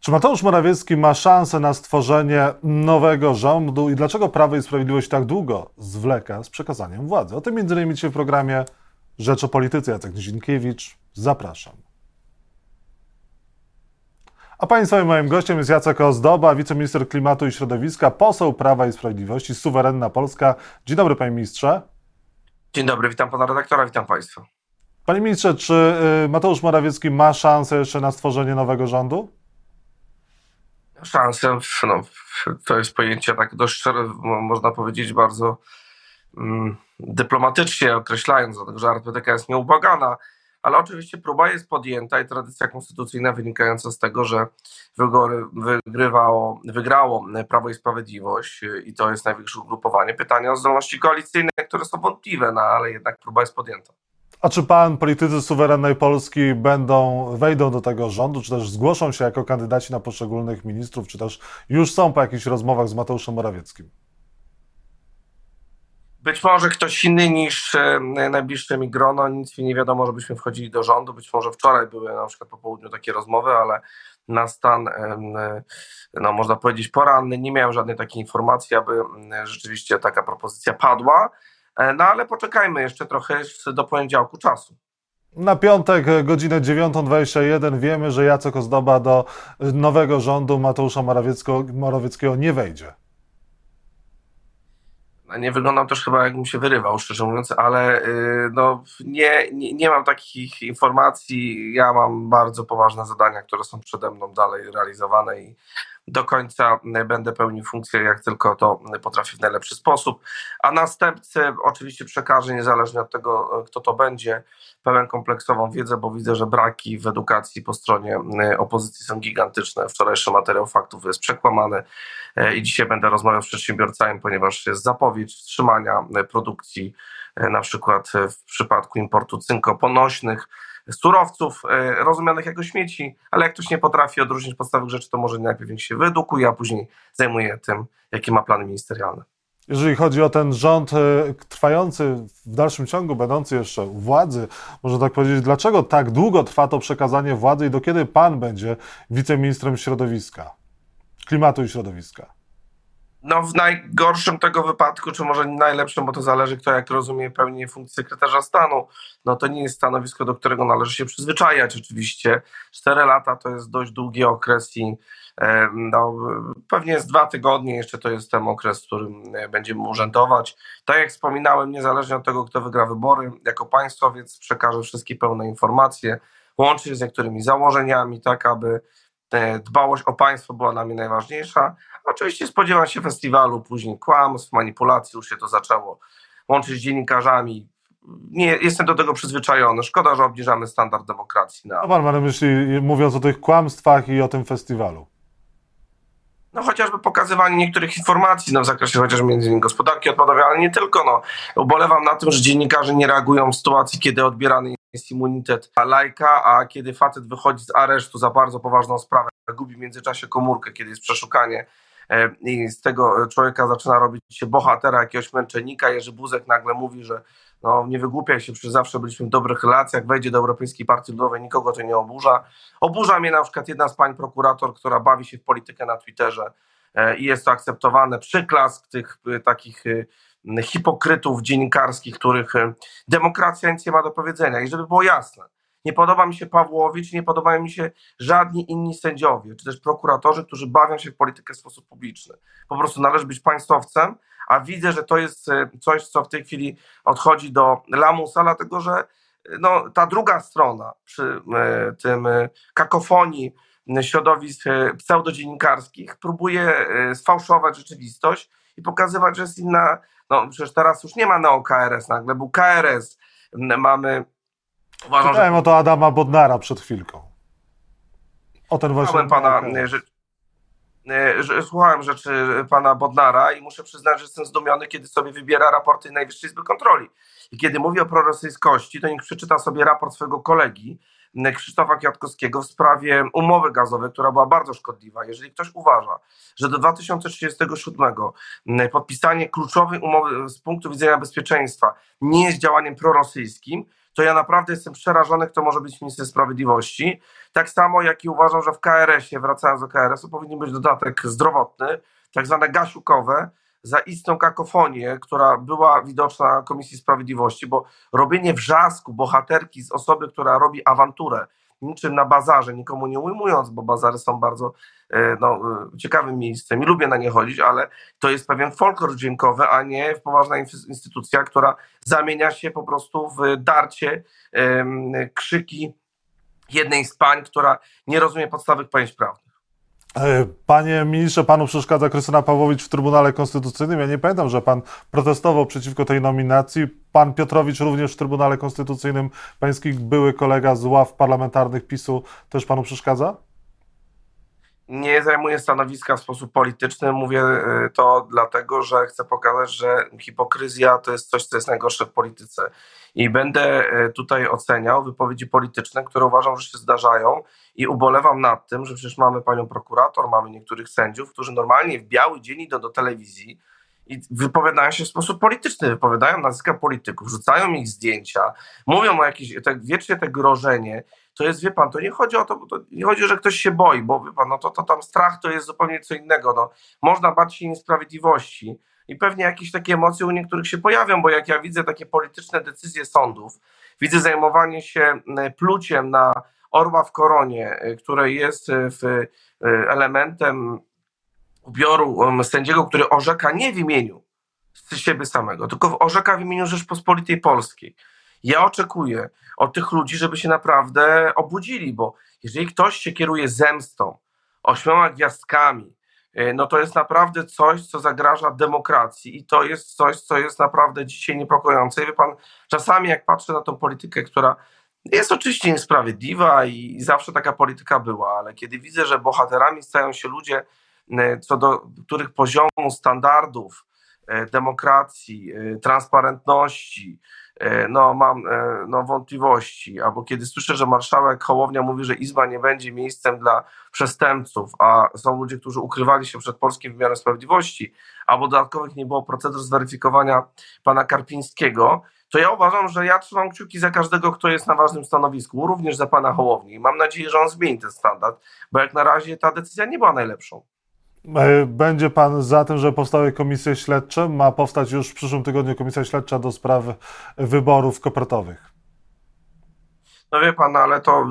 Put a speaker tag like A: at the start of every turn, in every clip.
A: Czy Mateusz Morawiecki ma szansę na stworzenie nowego rządu i dlaczego Prawo i Sprawiedliwość tak długo zwleka z przekazaniem władzy? O tym m.in. dzisiaj w programie Rzecz o Polityce. Jacek Nizinkiewicz, zapraszam. A Państwa i moim gościem jest Jacek Ozdoba, wiceminister klimatu i środowiska, poseł Prawa i Sprawiedliwości, suwerenna Polska. Dzień dobry, panie ministrze.
B: Dzień dobry, witam pana redaktora, witam państwa.
A: Panie ministrze, czy y, Mateusz Morawiecki ma szansę jeszcze na stworzenie nowego rządu?
B: Szansę, no, to jest pojęcie tak dość, można powiedzieć, bardzo mm, dyplomatycznie określając, dlatego że arytmetyka jest nieubłagana, ale oczywiście próba jest podjęta i tradycja konstytucyjna wynikająca z tego, że wygrywało, wygrało Prawo i Sprawiedliwość i to jest największe ugrupowanie. Pytania o zdolności koalicyjne, które są wątpliwe, no, ale jednak próba jest podjęta.
A: A czy pan, politycy suwerennej Polski będą, wejdą do tego rządu, czy też zgłoszą się jako kandydaci na poszczególnych ministrów, czy też już są po jakichś rozmowach z Mateuszem Morawieckim?
B: Być może ktoś inny niż e, najbliższe mi grono, nic mi nie wiadomo, żebyśmy wchodzili do rządu. Być może wczoraj były na przykład po południu takie rozmowy, ale na stan, e, no można powiedzieć, poranny nie miałem żadnej takiej informacji, aby rzeczywiście taka propozycja padła. E, no ale poczekajmy jeszcze trochę do poniedziałku czasu.
A: Na piątek, e, godzinę 9.21 wiemy, że Jacek Ozdoba do nowego rządu Mateusza Morawieckiego, Morawieckiego nie wejdzie.
B: No, nie wyglądam też chyba jakbym się wyrywał, szczerze mówiąc, ale no, nie, nie, nie mam takich informacji. Ja mam bardzo poważne zadania, które są przede mną dalej realizowane i do końca będę pełnił funkcję, jak tylko to potrafię w najlepszy sposób. A następcy oczywiście przekażę, niezależnie od tego, kto to będzie, pełen kompleksową wiedzę, bo widzę, że braki w edukacji po stronie opozycji są gigantyczne. Wczorajszy materiał faktów jest przekłamany e, i dzisiaj będę rozmawiał z przedsiębiorcami, ponieważ jest zapowiedź wstrzymania produkcji, e, na przykład w przypadku importu cynkoponośnych surowców e, rozumianych jako śmieci, ale jak ktoś nie potrafi odróżnić podstawowych rzeczy, to może najpierw się wyedukuje, a później zajmuje tym, jakie ma plany ministerialne.
A: Jeżeli chodzi o ten rząd e, trwający w dalszym ciągu, będący jeszcze u władzy, można tak powiedzieć, dlaczego tak długo trwa to przekazanie władzy i do kiedy pan będzie wiceministrem środowiska, klimatu i środowiska?
B: No w najgorszym tego wypadku, czy może najlepszym, bo to zależy kto jak rozumie pełnienie funkcji sekretarza stanu, no to nie jest stanowisko, do którego należy się przyzwyczajać oczywiście. Cztery lata to jest dość długi okres i e, no, pewnie jest dwa tygodnie jeszcze to jest ten okres, w którym e, będziemy urzędować. Tak jak wspominałem, niezależnie od tego, kto wygra wybory, jako państwowiec przekażę wszystkie pełne informacje, łącznie z niektórymi założeniami, tak aby dbałość o państwo była dla mnie najważniejsza, Oczywiście spodziewam się festiwalu, później kłamstw, manipulacji, już się to zaczęło łączyć z dziennikarzami. Nie, jestem do tego przyzwyczajony. Szkoda, że obniżamy standard demokracji.
A: Na... No pan ma na myśli, mówiąc o tych kłamstwach i o tym festiwalu?
B: No chociażby pokazywanie niektórych informacji no, w zakresie chociażby między innymi gospodarki odpadowej, ale nie tylko. No. Ubolewam na tym, że dziennikarze nie reagują w sytuacji, kiedy odbierany jest immunitet lajka, a kiedy facet wychodzi z aresztu za bardzo poważną sprawę, gubi w międzyczasie komórkę, kiedy jest przeszukanie E, i z tego człowieka zaczyna robić się bohatera, jakiegoś męczennika. Jerzy Buzek nagle mówi, że no, nie wygłupiaj się, przecież zawsze byliśmy w dobrych relacjach, wejdzie do Europejskiej Partii Ludowej, nikogo to nie oburza. Oburza mnie na przykład jedna z pań prokurator, która bawi się w politykę na Twitterze e, i jest to akceptowane. Przyklask tych e, takich hipokrytów dziennikarskich, których demokracja nic nie ma do powiedzenia. I żeby było jasne, nie podoba mi się Pawłowicz, nie podobają mi się żadni inni sędziowie, czy też prokuratorzy, którzy bawią się w politykę w sposób publiczny. Po prostu należy być państwowcem, a widzę, że to jest e, coś, co w tej chwili odchodzi do lamusa, dlatego że e, no, ta druga strona przy e, tym kakofonii środowisk pseudodziennikarskich próbuje sfałszować rzeczywistość i pokazywać, że jest inna, no przecież teraz już nie ma neo KRS, nagle był KRS, mamy
A: Uważam, Pytałem że... o to Adama Bodnara przed chwilką.
B: O ten właśnie... Pana, że, że, słuchałem rzeczy pana Bodnara i muszę przyznać, że jestem zdumiony, kiedy sobie wybiera raporty Najwyższej Izby Kontroli. I kiedy mówi o prorosyjskości, to niech przeczyta sobie raport swojego kolegi, Krzysztofa Kwiatkowskiego w sprawie umowy gazowej, która była bardzo szkodliwa. Jeżeli ktoś uważa, że do 2037 podpisanie kluczowej umowy z punktu widzenia bezpieczeństwa nie jest działaniem prorosyjskim, to ja naprawdę jestem przerażony, kto może być ministrem sprawiedliwości. Tak samo jak i uważam, że w KRS-ie, wracając do KRS-u, powinien być dodatek zdrowotny, tak zwane gasiukowe, za istną kakofonię, która była widoczna na Komisji Sprawiedliwości, bo robienie wrzasku bohaterki z osoby, która robi awanturę, niczym na bazarze, nikomu nie ujmując, bo bazary są bardzo e, no, e, ciekawym miejscem i lubię na nie chodzić, ale to jest pewien folklor dźwiękowy, a nie poważna instytucja, która zamienia się po prostu w darcie, krzyki jednej z pań, która nie rozumie podstawowych pojęć prawnych.
A: E, panie ministrze, panu przeszkadza Krystyna Pawłowicz w Trybunale Konstytucyjnym. Ja nie pamiętam, że pan protestował przeciwko tej nominacji. Pan Piotrowicz również w Trybunale Konstytucyjnym, pański były kolega z ław parlamentarnych PiSu, też panu przeszkadza?
B: Nie zajmuję stanowiska w sposób polityczny. Mówię e, to dlatego, że chcę pokazać, że hipokryzja to jest coś, co jest najgorsze w polityce. I będę e, tutaj oceniał wypowiedzi polityczne, które uważam, że się zdarzają i ubolewam nad tym, że przecież mamy panią prokurator, mamy niektórych sędziów, którzy normalnie w biały dzień idą do telewizji i wypowiadają się w sposób polityczny, wypowiadają nazwiska polityków, rzucają ich zdjęcia, mówią o jakieś, tak wiecznie te grożenie, to jest, wie pan, to nie chodzi o to, to nie chodzi, że ktoś się boi, bo wie pan, no to, to tam strach to jest zupełnie co innego, no. Można bać się niesprawiedliwości i pewnie jakieś takie emocje u niektórych się pojawią, bo jak ja widzę takie polityczne decyzje sądów, widzę zajmowanie się pluciem na orła w koronie, y, które jest y, w, y, elementem ubioru um, sędziego, który orzeka nie w imieniu siebie samego, tylko orzeka w imieniu Rzeczpospolitej Polskiej. Ja oczekuję od tych ludzi, żeby się naprawdę obudzili, bo jeżeli ktoś się kieruje zemstą, ośmioma gwiazdkami, no to jest naprawdę coś, co zagraża demokracji i to jest coś, co jest naprawdę dzisiaj niepokojące. I wie pan, czasami jak patrzę na tą politykę, która jest oczywiście niesprawiedliwa i zawsze taka polityka była, ale kiedy widzę, że bohaterami stają się ludzie, e, co do których poziomu standardów e, demokracji, e, transparentności, no mam no, wątpliwości, albo kiedy słyszę, że marszałek Hołownia mówi, że Izba nie będzie miejscem dla przestępców, a są ludzie, którzy ukrywali się przed polskim wymiarem sprawiedliwości, albo dodatkowych nie było procedur zweryfikowania pana Karpińskiego, to ja uważam, że ja trzymam kciuki za każdego, kto jest na ważnym stanowisku, również za pana Hołowni. I mam nadzieję, że on zmieni ten standard, bo jak na razie ta decyzja nie była najlepszą.
A: E, będzie pan za tym, że powstały komisje śledcze? Ma powstać już w przyszłym tygodniu komisja śledcza do spraw wyborów kopertowych.
B: No wie pan, ale to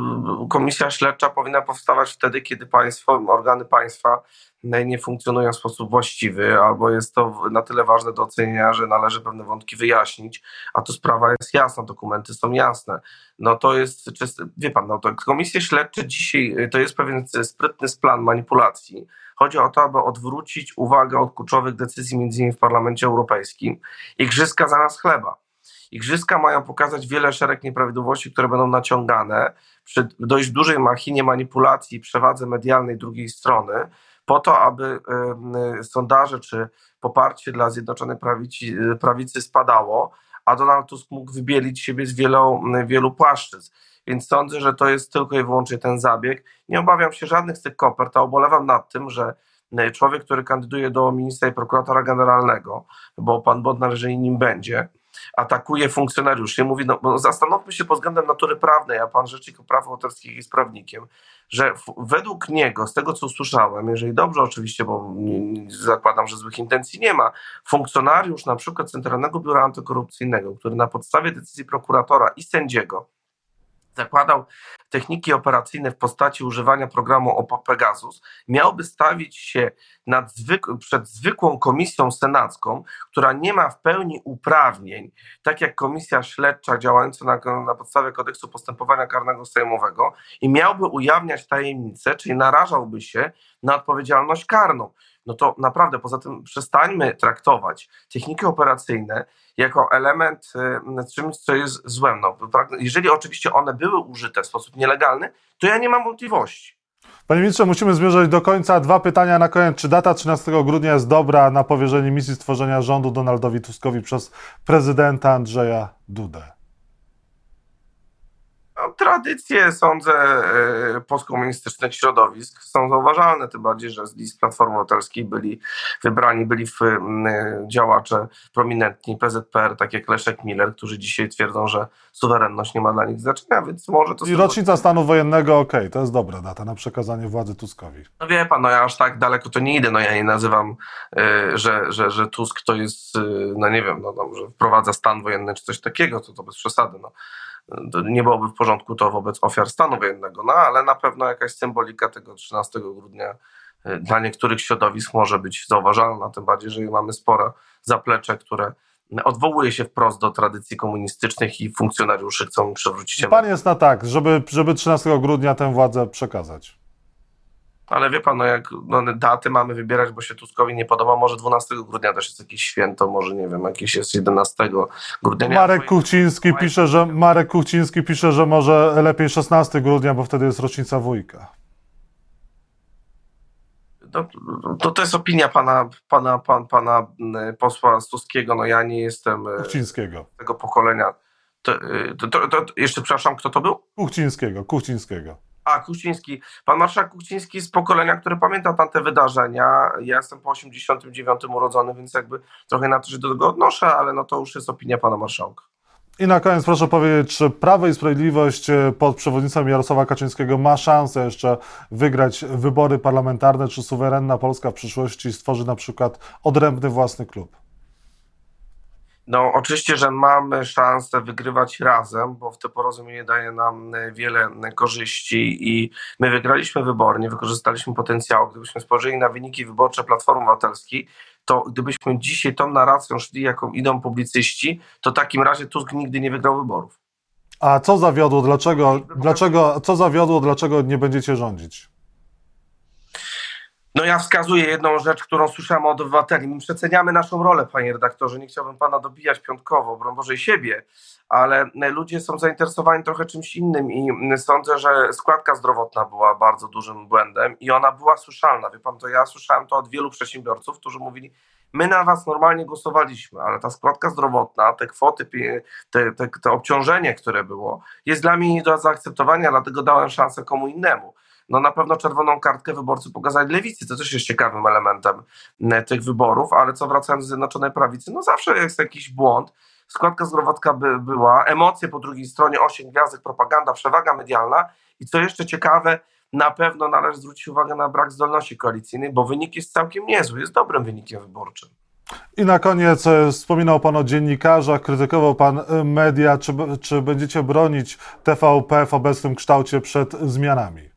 B: komisja śledcza powinna powstawać wtedy, kiedy państwo, organy państwa nie funkcjonują w sposób właściwy, albo jest to na tyle ważne do ocenienia, że należy pewne wątki wyjaśnić, a tu sprawa jest jasna, dokumenty są jasne. No to jest, wie pan, no to komisje śledcze dzisiaj to jest pewien sprytny plan manipulacji. Chodzi o to, aby odwrócić uwagę od kluczowych decyzji, między innymi w Parlamencie Europejskim. Igrzyska zamiast chleba. Igrzyska mają pokazać wiele szereg nieprawidłowości, które będą naciągane przy dość dużej machinie manipulacji i przewadze medialnej drugiej strony, po to, aby sondaże czy poparcie dla Zjednoczonej Prawicy, prawicy spadało, a Donald Tusk mógł wybielić siebie z wielu, wielu płaszczyzn. Więc sądzę, że to jest tylko i wyłącznie ten zabieg. Nie obawiam się żadnych z tych kopert, a ubolewam nad tym, że człowiek, który kandyduje do ministra i prokuratora generalnego, bo pan Bodnar, jeżeli nim będzie, atakuje funkcjonariuszy. Mówi, no zastanówmy się pod względem natury prawnej, a pan Rzecznik Praw Autorskich jest prawnikiem, że według niego, z tego co usłyszałem, jeżeli dobrze oczywiście, bo zakładam, że złych intencji nie ma, funkcjonariusz na przykład Centralnego Biura Antykorupcyjnego, który na podstawie decyzji prokuratora i sędziego zakładał techniki operacyjne w postaci używania programu OPO Pegasus, miałby stawić się przed zwykłą komisją senacką, która nie ma w pełni uprawnień, tak jak komisja śledcza działająca na, na podstawie kodeksu postępowania karnego sejmowego i miałby ujawniać tajemnice, czyli narażałby się na odpowiedzialność karną no to naprawdę poza tym przestańmy traktować techniki operacyjne jako element y, czymś, co jest złem. No, jeżeli oczywiście one były użyte w sposób nielegalny, to ja nie mam wątpliwości.
A: Panie ministrze, musimy zmierzać do końca. Dwa pytania na koniec. Czy data 13 grudnia jest dobra na powierzenie misji stworzenia rządu Donaldowi Tuskowi przez prezydenta Andrzeja Dudę?
B: Tradycje, sądzę, e, postkomunistycznych środowisk są zauważalne, tym bardziej, że z list Platformy Obywatelskiej byli wybrani, byli w, e, działacze prominentni PZPR, tak jak Leszek Miller, którzy dzisiaj twierdzą, że suwerenność nie ma dla nich znaczenia, więc może to...
A: I rocznica stanu wojennego, okej, to jest dobra data na przekazanie władzy Tuskowi.
B: No wie pan, no ja aż tak daleko to nie idę, no ja nie nazywam, e, że, że, że Tusk to jest, no nie wiem, no, że wprowadza stan wojenny czy coś takiego, to, to bez przesady, no. Nie byłoby w porządku to wobec ofiar stanu wojennego, no ale na pewno jakaś symbolika tego 13 grudnia e, dla niektórych środowisk może być zauważalna, tym bardziej, że mamy spore zaplecze, które odwołuje się wprost do tradycji komunistycznych i funkcjonariuszy chcą przywrócić
A: Pan jest na tak, żeby, żeby 13 grudnia tę władzę przekazać.
B: Ale wie pan, no jak no, daty mamy wybierać, bo się Tuskowi nie podoba, może 12 grudnia też jest jakieś święto, może nie wiem, jakieś jest 11 grudnia.
A: Marek Kuchciński pisze, że Marek Kuchciński pisze, że może lepiej 16 grudnia, bo wtedy jest rocznica wujka.
B: No, to, to jest opinia pana, pana, pan, pana posła Stuskiego. No ja nie jestem e,
A: Kuchcińskiego.
B: tego pokolenia. E, to, to, to, jeszcze przepraszam, kto to był?
A: Kuchcińskiego, Kuchcińskiego.
B: A, Kuchciński. Pan marszałek Kuchciński z pokolenia, które pamięta tamte wydarzenia. Ja jestem po 89 urodzony, więc jakby trochę na to się do tego odnoszę, ale no to już jest opinia pana marszałka.
A: I na koniec proszę powiedzieć, czy Prawo i Sprawiedliwość e, pod przewodnictwem Jarosława Kaczyńskiego ma szansę jeszcze wygrać wybory parlamentarne, czy suwerenna Polska w przyszłości stworzy na przykład odrębny własny klub?
B: No, oczywiście, że mamy szansę wygrywać razem, bo w te porozumienie daje nam e, wiele e, korzyści i my wygraliśmy wybory, nie wykorzystaliśmy potencjału. Gdybyśmy spojrzeli na wyniki wyborcze Platformy Obywatelskiej, to gdybyśmy dzisiaj tą narracją szli, jaką idą publicyści, to w takim razie Tusk nigdy nie wygrał wyborów.
A: A co zawiodło? Dlaczego, dlaczego, co zawiodło? Dlaczego nie będziecie rządzić?
B: No ja wskazuję jedną rzecz, którą słyszałem od obywateli. My przeceniamy naszą rolę, panie redaktorze. Nie chciałbym pana dobijać piątkowo, broń Boże i siebie, ale ludzie są zainteresowani trochę czymś innym i sądzę, że składka zdrowotna była bardzo dużym błędem i ona była słyszalna. Wie pan, to ja słyszałem to od wielu przedsiębiorców, którzy mówili, my na was normalnie głosowaliśmy, ale ta składka zdrowotna, te kwoty, te, te, te obciążenie, które było, jest dla mnie nie do zaakceptowania, dlatego dałem szansę komu innemu no na pewno czerwoną kartkę wyborcy pokazali lewicy, to też jest ciekawym elementem e, tych wyborów, ale co wracając do Zjednoczonej Prawicy, no zawsze jest jakiś błąd, składka zdrowotna by była, emocje po drugiej stronie, osiem gwiazdek, propaganda, przewaga medialna i co jeszcze ciekawe, na pewno należy zwrócić uwagę na brak zdolności koalicyjnej, bo wynik jest całkiem niezły, jest dobrym wynikiem wyborczym.
A: I na koniec e, wspominał Pan o dziennikarzach, krytykował Pan e, media. Czy, czy będziecie bronić TVP w obecnym kształcie przed zmianami?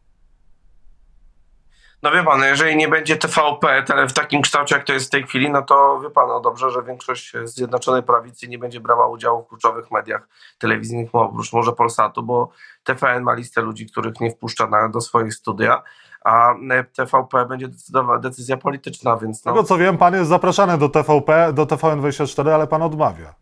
B: No wie pan, jeżeli nie będzie TVP w takim kształcie, jak to jest w tej chwili, no to wie pan, no dobrze, że większość Zjednoczonej Prawicy nie będzie brała udziału w kluczowych mediach telewizyjnych, oprócz może Polsatu, bo TVN ma listę ludzi, których nie wpuszcza na, do swoich studia, a TVP będzie decydowa decyzja polityczna, więc no...
A: Tego co wiem, pan jest zapraszany do TVP, do TVN24, ale pan odmawia.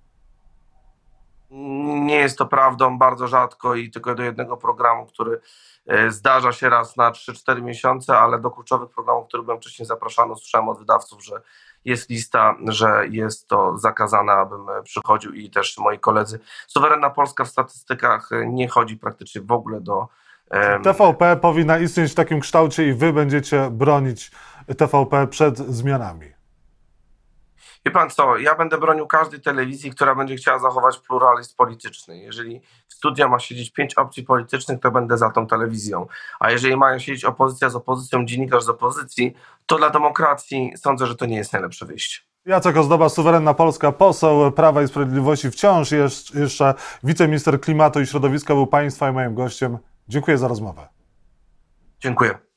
B: Nie jest to prawdą, bardzo rzadko i tylko do jednego programu, który e, zdarza się raz na 3-4 miesiące, ale do kluczowych programów, które byłem wcześniej zapraszany, słyszałem od wydawców, że jest lista, że jest to zakazane, abym przychodził i też moi koledzy. Suwerenna Polska w statystykach nie chodzi praktycznie w ogóle do.
A: TVP powinna istnieć w takim kształcie i wy będziecie bronić TVP przed zmianami.
B: Wie pan co, ja będę bronił każdej telewizji, która będzie chciała zachować pluralizm polityczny. Jeżeli w studia ma siedzieć pięć opcji politycznych, to będę za tą telewizją. A jeżeli mają siedzieć opozycja z opozycją, dziennikarz z opozycji, to dla demokracji sądzę, że to nie jest najlepsze wyjście.
A: Jacek Ozdoba, Suwerenna Polska, poseł Prawa i Sprawiedliwości, wciąż jeszcze wiceminister klimatu i środowiska, był Państwa i moim gościem. Dziękuję za rozmowę.
B: Dziękuję.